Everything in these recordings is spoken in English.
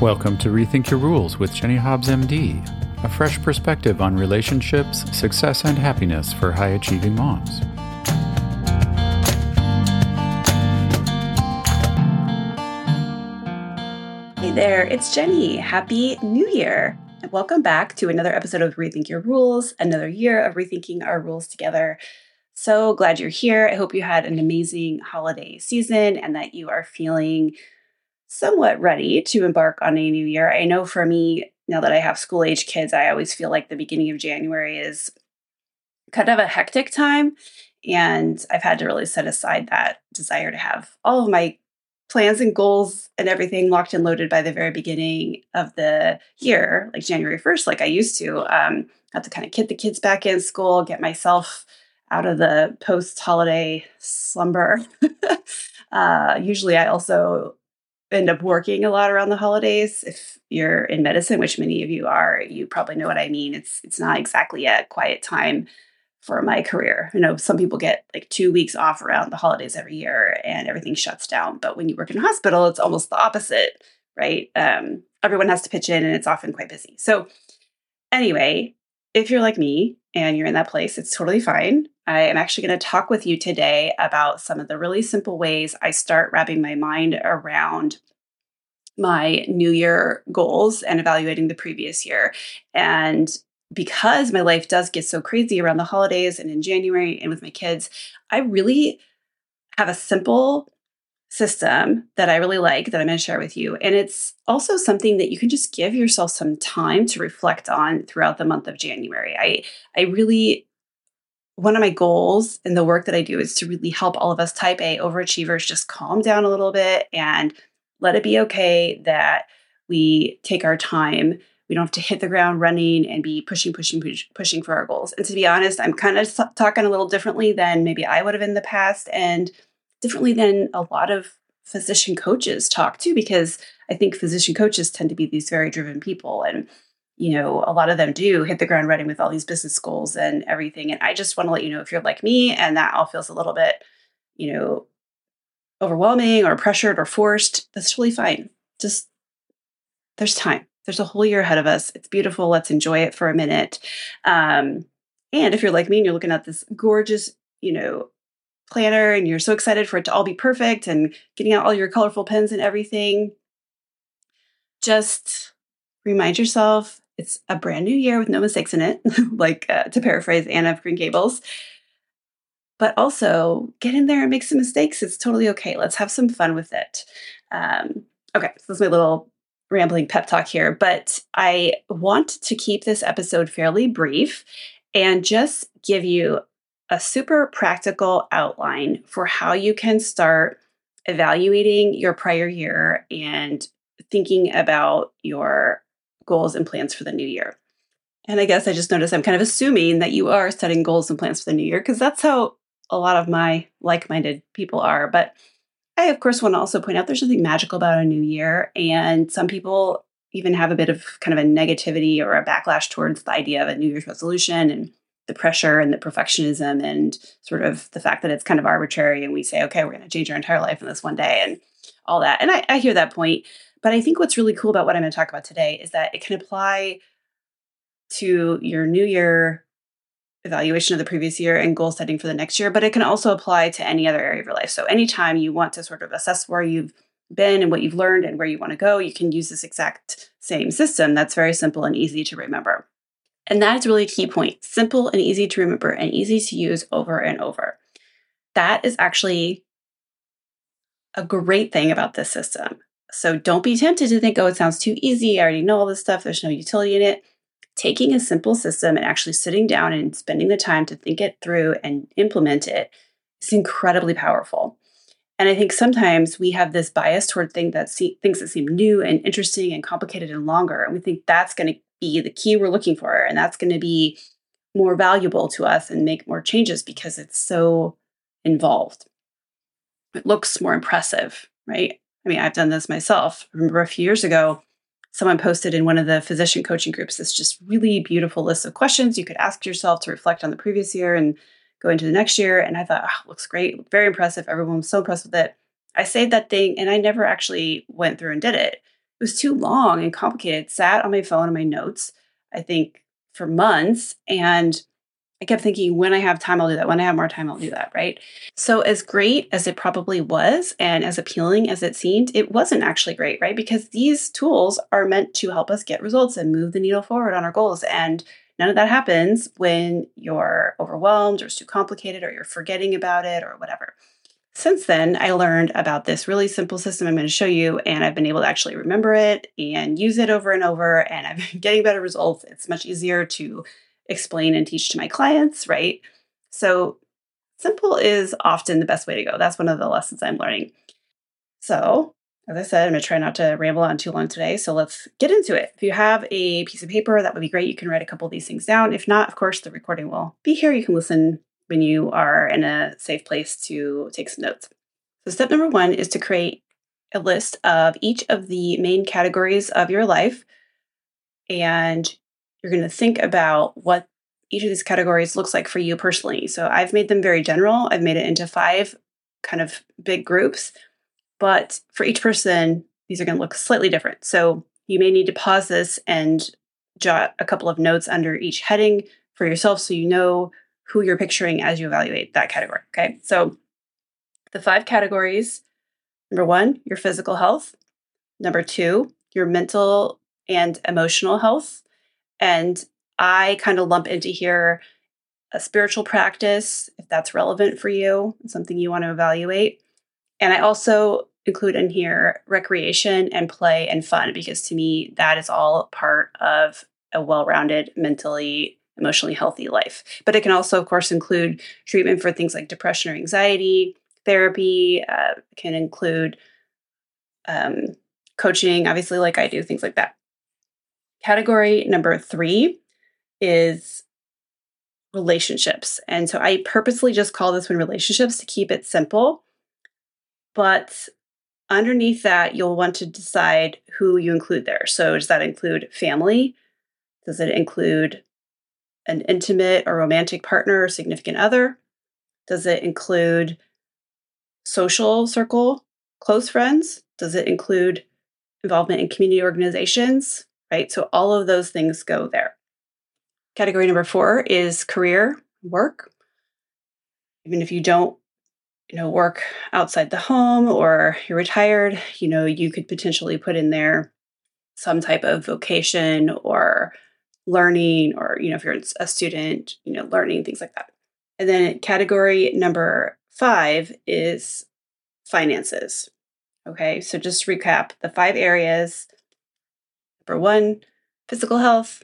Welcome to Rethink Your Rules with Jenny Hobbs, MD, a fresh perspective on relationships, success, and happiness for high achieving moms. Hey there, it's Jenny. Happy New Year. And welcome back to another episode of Rethink Your Rules, another year of rethinking our rules together. So glad you're here. I hope you had an amazing holiday season and that you are feeling somewhat ready to embark on a new year. I know for me, now that I have school age kids, I always feel like the beginning of January is kind of a hectic time. And I've had to really set aside that desire to have all of my plans and goals and everything locked and loaded by the very beginning of the year, like January 1st, like I used to. Um, have to kind of get the kids back in school, get myself out of the post holiday slumber. uh, usually, I also end up working a lot around the holidays. If you're in medicine, which many of you are, you probably know what I mean. It's it's not exactly a quiet time for my career. You know, some people get like two weeks off around the holidays every year and everything shuts down. But when you work in a hospital, it's almost the opposite, right? Um, everyone has to pitch in and it's often quite busy. So, anyway, if you're like me and you're in that place, it's totally fine. I am actually going to talk with you today about some of the really simple ways I start wrapping my mind around my new year goals and evaluating the previous year. And because my life does get so crazy around the holidays and in January and with my kids, I really have a simple system that I really like that I'm going to share with you. And it's also something that you can just give yourself some time to reflect on throughout the month of January. I I really one of my goals in the work that I do is to really help all of us type A overachievers just calm down a little bit and let it be okay that we take our time. We don't have to hit the ground running and be pushing, pushing, push, pushing for our goals. And to be honest, I'm kind of talking a little differently than maybe I would have in the past and differently than a lot of physician coaches talk too, because I think physician coaches tend to be these very driven people. And you know, a lot of them do hit the ground running with all these business goals and everything. And I just want to let you know if you're like me and that all feels a little bit, you know, overwhelming or pressured or forced, that's totally fine. Just there's time. There's a whole year ahead of us. It's beautiful. Let's enjoy it for a minute. Um, and if you're like me and you're looking at this gorgeous, you know, planner and you're so excited for it to all be perfect and getting out all your colorful pens and everything, just remind yourself it's a brand new year with no mistakes in it, like uh, to paraphrase Anne of Green Gables. But also get in there and make some mistakes. It's totally okay. Let's have some fun with it. Um, okay, so this is my little rambling pep talk here, but I want to keep this episode fairly brief and just give you a super practical outline for how you can start evaluating your prior year and thinking about your goals and plans for the new year. And I guess I just noticed I'm kind of assuming that you are setting goals and plans for the new year because that's how a lot of my like minded people are. But I, of course, want to also point out there's nothing magical about a new year. And some people even have a bit of kind of a negativity or a backlash towards the idea of a New Year's resolution and the pressure and the perfectionism and sort of the fact that it's kind of arbitrary and we say, okay, we're going to change our entire life in this one day and all that. And I, I hear that point. But I think what's really cool about what I'm going to talk about today is that it can apply to your new year evaluation of the previous year and goal setting for the next year, but it can also apply to any other area of your life. So anytime you want to sort of assess where you've been and what you've learned and where you want to go, you can use this exact same system that's very simple and easy to remember. And that is really a key point simple and easy to remember and easy to use over and over. That is actually a great thing about this system. So don't be tempted to think, oh, it sounds too easy. I already know all this stuff. There's no utility in it. Taking a simple system and actually sitting down and spending the time to think it through and implement it is incredibly powerful. And I think sometimes we have this bias toward things that see, things that seem new and interesting and complicated and longer, and we think that's going to be the key we're looking for, and that's going to be more valuable to us and make more changes because it's so involved. It looks more impressive, right? I mean, I've done this myself. I remember a few years ago, someone posted in one of the physician coaching groups this just really beautiful list of questions you could ask yourself to reflect on the previous year and go into the next year. And I thought, oh, looks great, very impressive. Everyone was so impressed with it. I saved that thing and I never actually went through and did it. It was too long and complicated. It sat on my phone and my notes, I think, for months. And I kept thinking, when I have time, I'll do that. When I have more time, I'll do that. Right. So, as great as it probably was and as appealing as it seemed, it wasn't actually great. Right. Because these tools are meant to help us get results and move the needle forward on our goals. And none of that happens when you're overwhelmed or it's too complicated or you're forgetting about it or whatever. Since then, I learned about this really simple system I'm going to show you, and I've been able to actually remember it and use it over and over, and I've been getting better results. It's much easier to explain and teach to my clients, right? So, simple is often the best way to go. That's one of the lessons I'm learning. So, as I said, I'm going to try not to ramble on too long today. So let's get into it. If you have a piece of paper, that would be great. You can write a couple of these things down. If not, of course, the recording will be here. You can listen when you are in a safe place to take some notes. So, step number one is to create a list of each of the main categories of your life. And you're going to think about what each of these categories looks like for you personally. So I've made them very general. I've made it into five kind of big groups, but for each person, these are going to look slightly different. So you may need to pause this and jot a couple of notes under each heading for yourself so you know who you're picturing as you evaluate that category. Okay. So the five categories number one, your physical health. Number two, your mental and emotional health. And I kind of lump into here a spiritual practice, if that's relevant for you, something you want to evaluate. And I also include in here recreation and play and fun, because to me, that is all part of a well rounded, mentally, emotionally healthy life. But it can also, of course, include treatment for things like depression or anxiety, therapy, uh, can include um, coaching, obviously, like I do, things like that. Category number three is relationships. And so I purposely just call this one relationships to keep it simple. But underneath that, you'll want to decide who you include there. So does that include family? Does it include an intimate or romantic partner or significant other? Does it include social circle, close friends? Does it include involvement in community organizations? Right? So all of those things go there. Category number four is career work. Even if you don't, you know, work outside the home or you're retired, you know, you could potentially put in there some type of vocation or learning, or, you know, if you're a student, you know, learning, things like that. And then category number five is finances. Okay, so just recap the five areas Number one, physical health.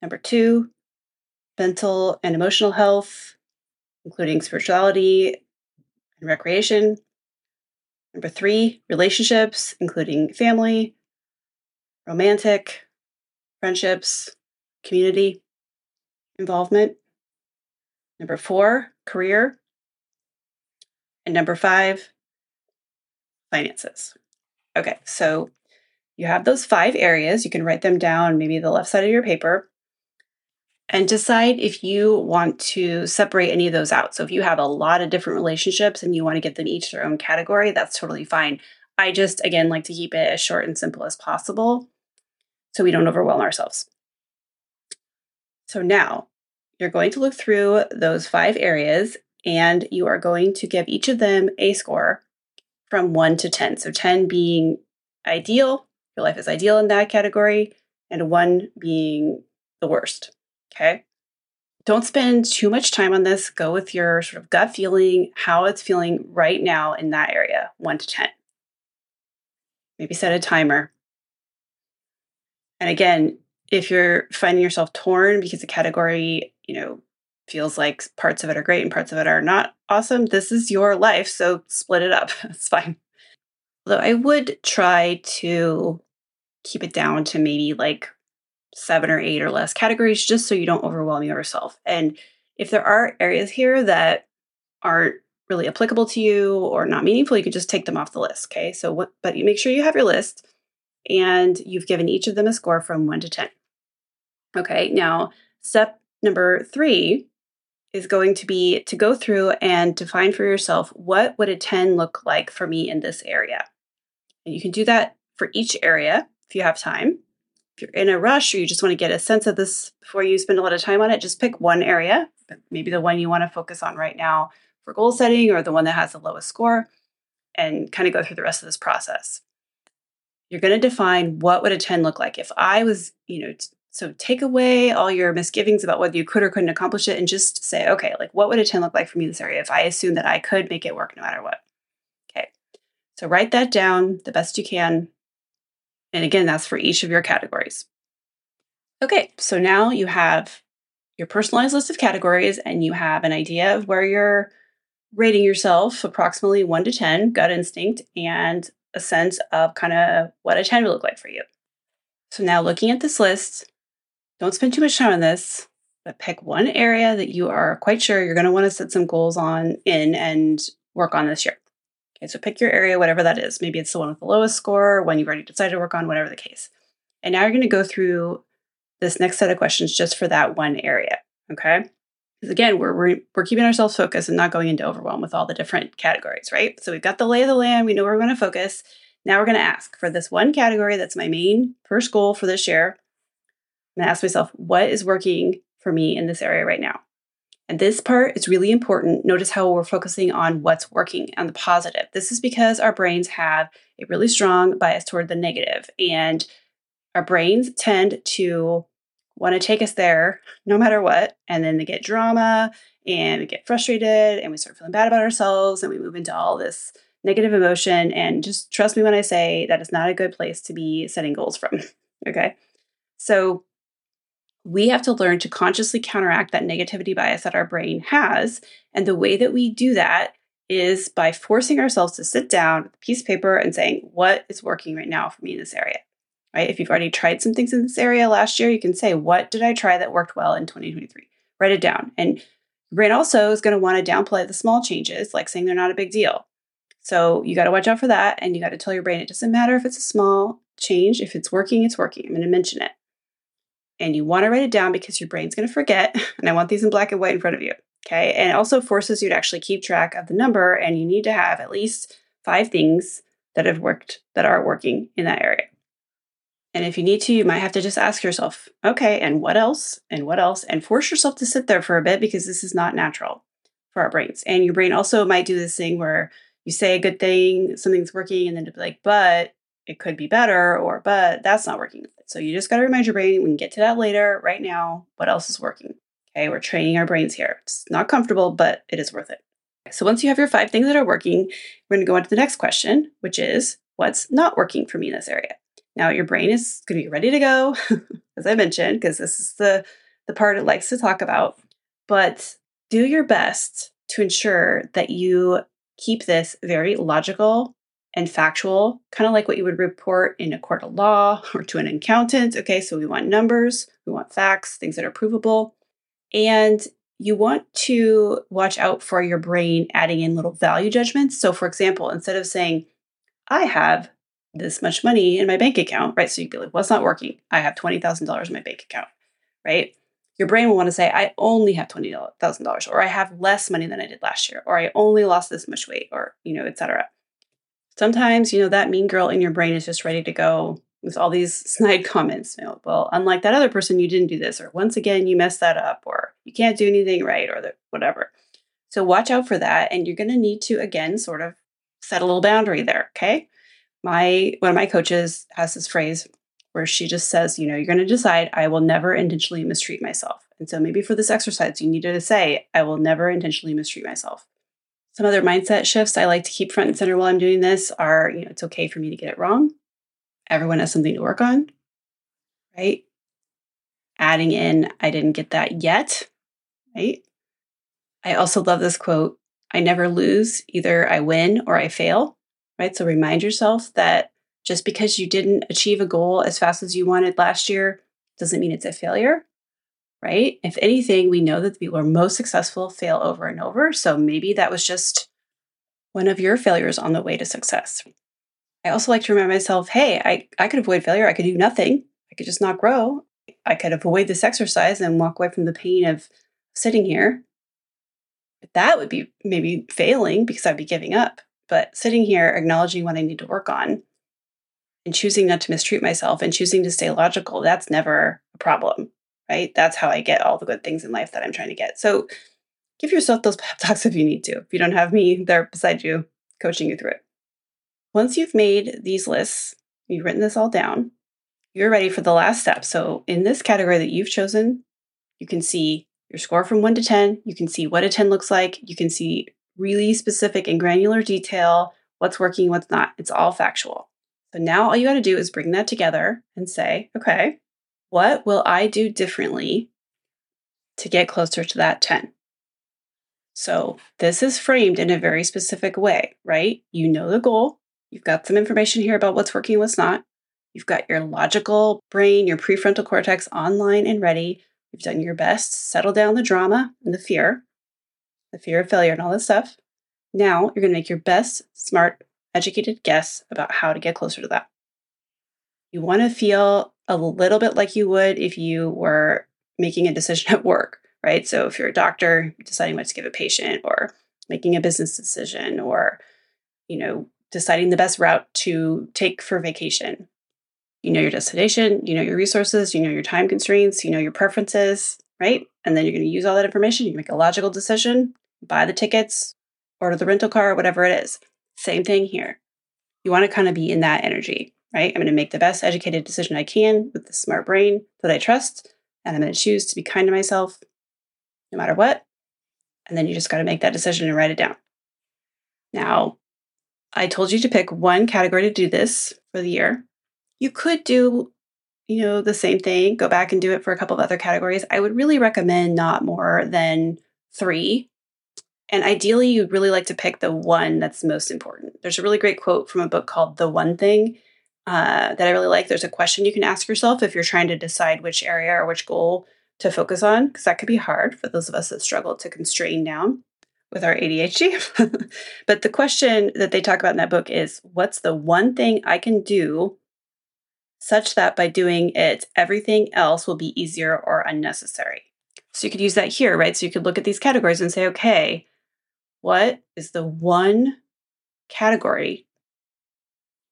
Number two, mental and emotional health, including spirituality and recreation. Number three, relationships, including family, romantic, friendships, community involvement. Number four, career. And number five, finances. Okay, so you have those five areas. You can write them down, maybe the left side of your paper, and decide if you want to separate any of those out. So if you have a lot of different relationships and you want to get them each their own category, that's totally fine. I just, again, like to keep it as short and simple as possible so we don't overwhelm ourselves. So now you're going to look through those five areas and you are going to give each of them a score from one to 10. So 10 being ideal, your life is ideal in that category, and one being the worst. Okay. Don't spend too much time on this. Go with your sort of gut feeling, how it's feeling right now in that area, one to 10. Maybe set a timer. And again, if you're finding yourself torn because the category, you know, feels like parts of it are great and parts of it are not awesome, this is your life. So split it up. It's fine. Although I would try to keep it down to maybe like seven or eight or less categories just so you don't overwhelm yourself. And if there are areas here that aren't really applicable to you or not meaningful, you can just take them off the list. Okay. So, what, but you make sure you have your list and you've given each of them a score from one to 10. Okay. Now, step number three is going to be to go through and define for yourself what would a 10 look like for me in this area. And you can do that for each area. If you have time. If you're in a rush or you just want to get a sense of this before you spend a lot of time on it, just pick one area, maybe the one you want to focus on right now for goal setting or the one that has the lowest score, and kind of go through the rest of this process. You're going to define what would a 10 look like. If I was, you know, so take away all your misgivings about whether you could or couldn't accomplish it and just say, okay, like what would a 10 look like for me in this area if I assume that I could make it work no matter what? Okay. So write that down the best you can. And again, that's for each of your categories. Okay, so now you have your personalized list of categories and you have an idea of where you're rating yourself approximately 1 to 10 gut instinct and a sense of kind of what a 10 would look like for you. So now looking at this list, don't spend too much time on this, but pick one area that you are quite sure you're going to want to set some goals on in and work on this year. Okay, so pick your area, whatever that is. Maybe it's the one with the lowest score, one you've already decided to work on, whatever the case. And now you're going to go through this next set of questions just for that one area. Okay. Because again, we're, we're, we're keeping ourselves focused and not going into overwhelm with all the different categories, right? So we've got the lay of the land, we know where we're going to focus. Now we're going to ask for this one category that's my main first goal for this year. I'm going to ask myself, what is working for me in this area right now? And this part is really important. Notice how we're focusing on what's working and the positive. This is because our brains have a really strong bias toward the negative, and our brains tend to want to take us there no matter what. And then they get drama and we get frustrated and we start feeling bad about ourselves and we move into all this negative emotion. And just trust me when I say that is not a good place to be setting goals from. okay. So we have to learn to consciously counteract that negativity bias that our brain has. And the way that we do that is by forcing ourselves to sit down with a piece of paper and saying, what is working right now for me in this area? Right? If you've already tried some things in this area last year, you can say, what did I try that worked well in 2023? Write it down. And your brain also is going to want to downplay the small changes, like saying they're not a big deal. So you got to watch out for that. And you got to tell your brain it doesn't matter if it's a small change. If it's working, it's working. I'm going to mention it and you want to write it down because your brain's going to forget. And I want these in black and white in front of you. Okay. And it also forces you to actually keep track of the number. And you need to have at least five things that have worked, that are working in that area. And if you need to, you might have to just ask yourself, okay, and what else? And what else? And force yourself to sit there for a bit because this is not natural for our brains. And your brain also might do this thing where you say a good thing, something's working, and then to be like, but it could be better, or but that's not working. So you just got to remind your brain, we can get to that later. Right now, what else is working? Okay, we're training our brains here. It's not comfortable, but it is worth it. So once you have your five things that are working, we're going to go on to the next question, which is what's not working for me in this area? Now your brain is going to be ready to go, as I mentioned, because this is the, the part it likes to talk about. But do your best to ensure that you keep this very logical and factual, kind of like what you would report in a court of law or to an accountant. Okay, so we want numbers, we want facts, things that are provable. And you want to watch out for your brain adding in little value judgments. So, for example, instead of saying, I have this much money in my bank account, right? So you'd be like, well, not working? I have $20,000 in my bank account, right? Your brain will want to say, I only have $20,000, or I have less money than I did last year, or I only lost this much weight, or, you know, et cetera sometimes, you know, that mean girl in your brain is just ready to go with all these snide comments. You know, well, unlike that other person, you didn't do this, or once again, you messed that up, or you can't do anything right, or the, whatever. So watch out for that. And you're going to need to, again, sort of set a little boundary there. Okay. My, one of my coaches has this phrase where she just says, you know, you're going to decide, I will never intentionally mistreat myself. And so maybe for this exercise, you need to say, I will never intentionally mistreat myself. Some other mindset shifts I like to keep front and center while I'm doing this are, you know, it's okay for me to get it wrong. Everyone has something to work on, right? Adding in, I didn't get that yet, right? I also love this quote I never lose, either I win or I fail, right? So remind yourself that just because you didn't achieve a goal as fast as you wanted last year doesn't mean it's a failure right? If anything, we know that the people who are most successful fail over and over. So maybe that was just one of your failures on the way to success. I also like to remind myself hey, I, I could avoid failure. I could do nothing. I could just not grow. I could avoid this exercise and walk away from the pain of sitting here. But that would be maybe failing because I'd be giving up. But sitting here, acknowledging what I need to work on, and choosing not to mistreat myself and choosing to stay logical, that's never a problem, right? That's how I get all the good things in life that I'm trying to get. So give yourself those pep talks if you need to. If you don't have me there beside you, coaching you through it. Once you've made these lists, you've written this all down, you're ready for the last step. So in this category that you've chosen, you can see your score from one to 10. You can see what a 10 looks like. You can see really specific and granular detail, what's working, what's not. It's all factual. So now all you got to do is bring that together and say, okay, what will I do differently to get closer to that 10? So this is framed in a very specific way, right? You know the goal. You've got some information here about what's working, what's not. You've got your logical brain, your prefrontal cortex online and ready. You've done your best, settle down the drama and the fear, the fear of failure and all this stuff. Now you're going to make your best, smart, educated guess about how to get closer to that. You want to feel a little bit like you would if you were making a decision at work, right? So if you're a doctor deciding what to give a patient or making a business decision or you know, deciding the best route to take for vacation. You know your destination, you know your resources, you know your time constraints, you know your preferences, right? And then you're going to use all that information. You make a logical decision, buy the tickets, order the rental car, whatever it is. Same thing here. You want to kind of be in that energy, right? I'm going to make the best educated decision I can with the smart brain that I trust. And I'm going to choose to be kind to myself no matter what. And then you just got to make that decision and write it down. Now, I told you to pick one category to do this for the year. You could do, you know, the same thing, go back and do it for a couple of other categories. I would really recommend not more than three and ideally, you'd really like to pick the one that's most important. There's a really great quote from a book called The One Thing uh, that I really like. There's a question you can ask yourself if you're trying to decide which area or which goal to focus on, because that could be hard for those of us that struggle to constrain down with our ADHD. but the question that they talk about in that book is what's the one thing I can do such that by doing it, everything else will be easier or unnecessary? So you could use that here, right? So you could look at these categories and say, okay, what is the one category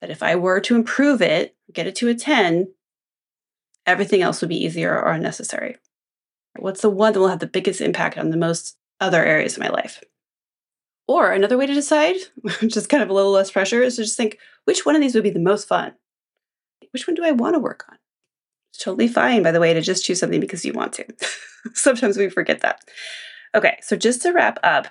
that if I were to improve it, get it to a 10, everything else would be easier or unnecessary? What's the one that will have the biggest impact on the most other areas of my life? Or another way to decide, which is kind of a little less pressure, is to just think which one of these would be the most fun? Which one do I want to work on? It's totally fine, by the way, to just choose something because you want to. Sometimes we forget that. Okay, so just to wrap up,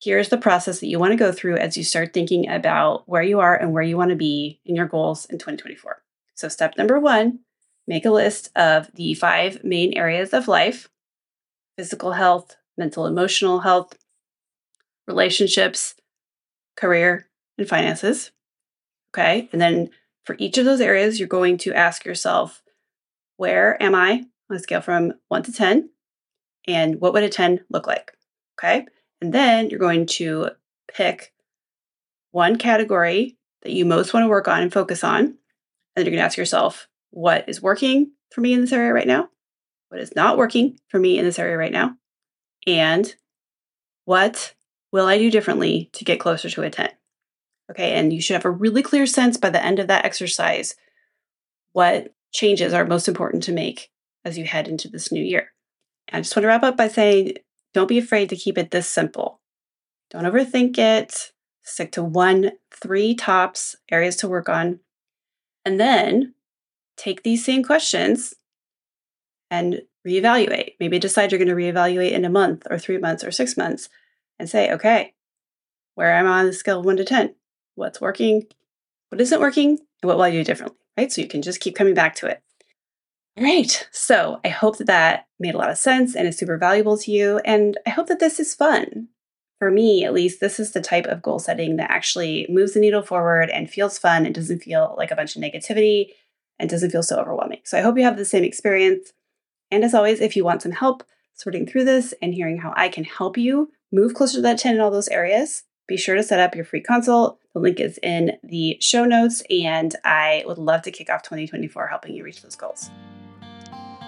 here's the process that you want to go through as you start thinking about where you are and where you want to be in your goals in 2024. So, step number one make a list of the five main areas of life physical health, mental, emotional health, relationships, career, and finances. Okay. And then for each of those areas, you're going to ask yourself, where am I on a scale from one to 10? And what would a 10 look like? Okay. And then you're going to pick one category that you most want to work on and focus on. And then you're going to ask yourself, what is working for me in this area right now? What is not working for me in this area right now? And what will I do differently to get closer to a 10? Okay, and you should have a really clear sense by the end of that exercise what changes are most important to make as you head into this new year. And I just want to wrap up by saying don't be afraid to keep it this simple. Don't overthink it. Stick to one, three tops areas to work on. And then take these same questions and reevaluate. Maybe decide you're going to reevaluate in a month or three months or six months and say, okay, where am I on the scale of one to 10? What's working? What isn't working? And what will I do differently? Right? So you can just keep coming back to it. All right. So I hope that that made a lot of sense and is super valuable to you. And I hope that this is fun. For me, at least, this is the type of goal setting that actually moves the needle forward and feels fun and doesn't feel like a bunch of negativity and doesn't feel so overwhelming. So I hope you have the same experience. And as always, if you want some help sorting through this and hearing how I can help you move closer to that 10 in all those areas, be sure to set up your free consult. The link is in the show notes, and I would love to kick off 2024 helping you reach those goals.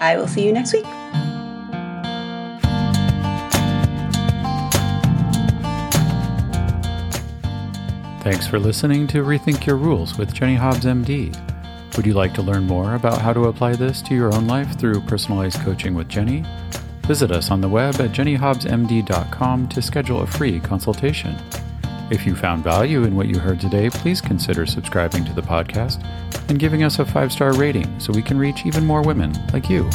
I will see you next week. Thanks for listening to Rethink Your Rules with Jenny Hobbs, MD. Would you like to learn more about how to apply this to your own life through personalized coaching with Jenny? Visit us on the web at jennyhobbsmd.com to schedule a free consultation. If you found value in what you heard today, please consider subscribing to the podcast and giving us a five star rating so we can reach even more women like you.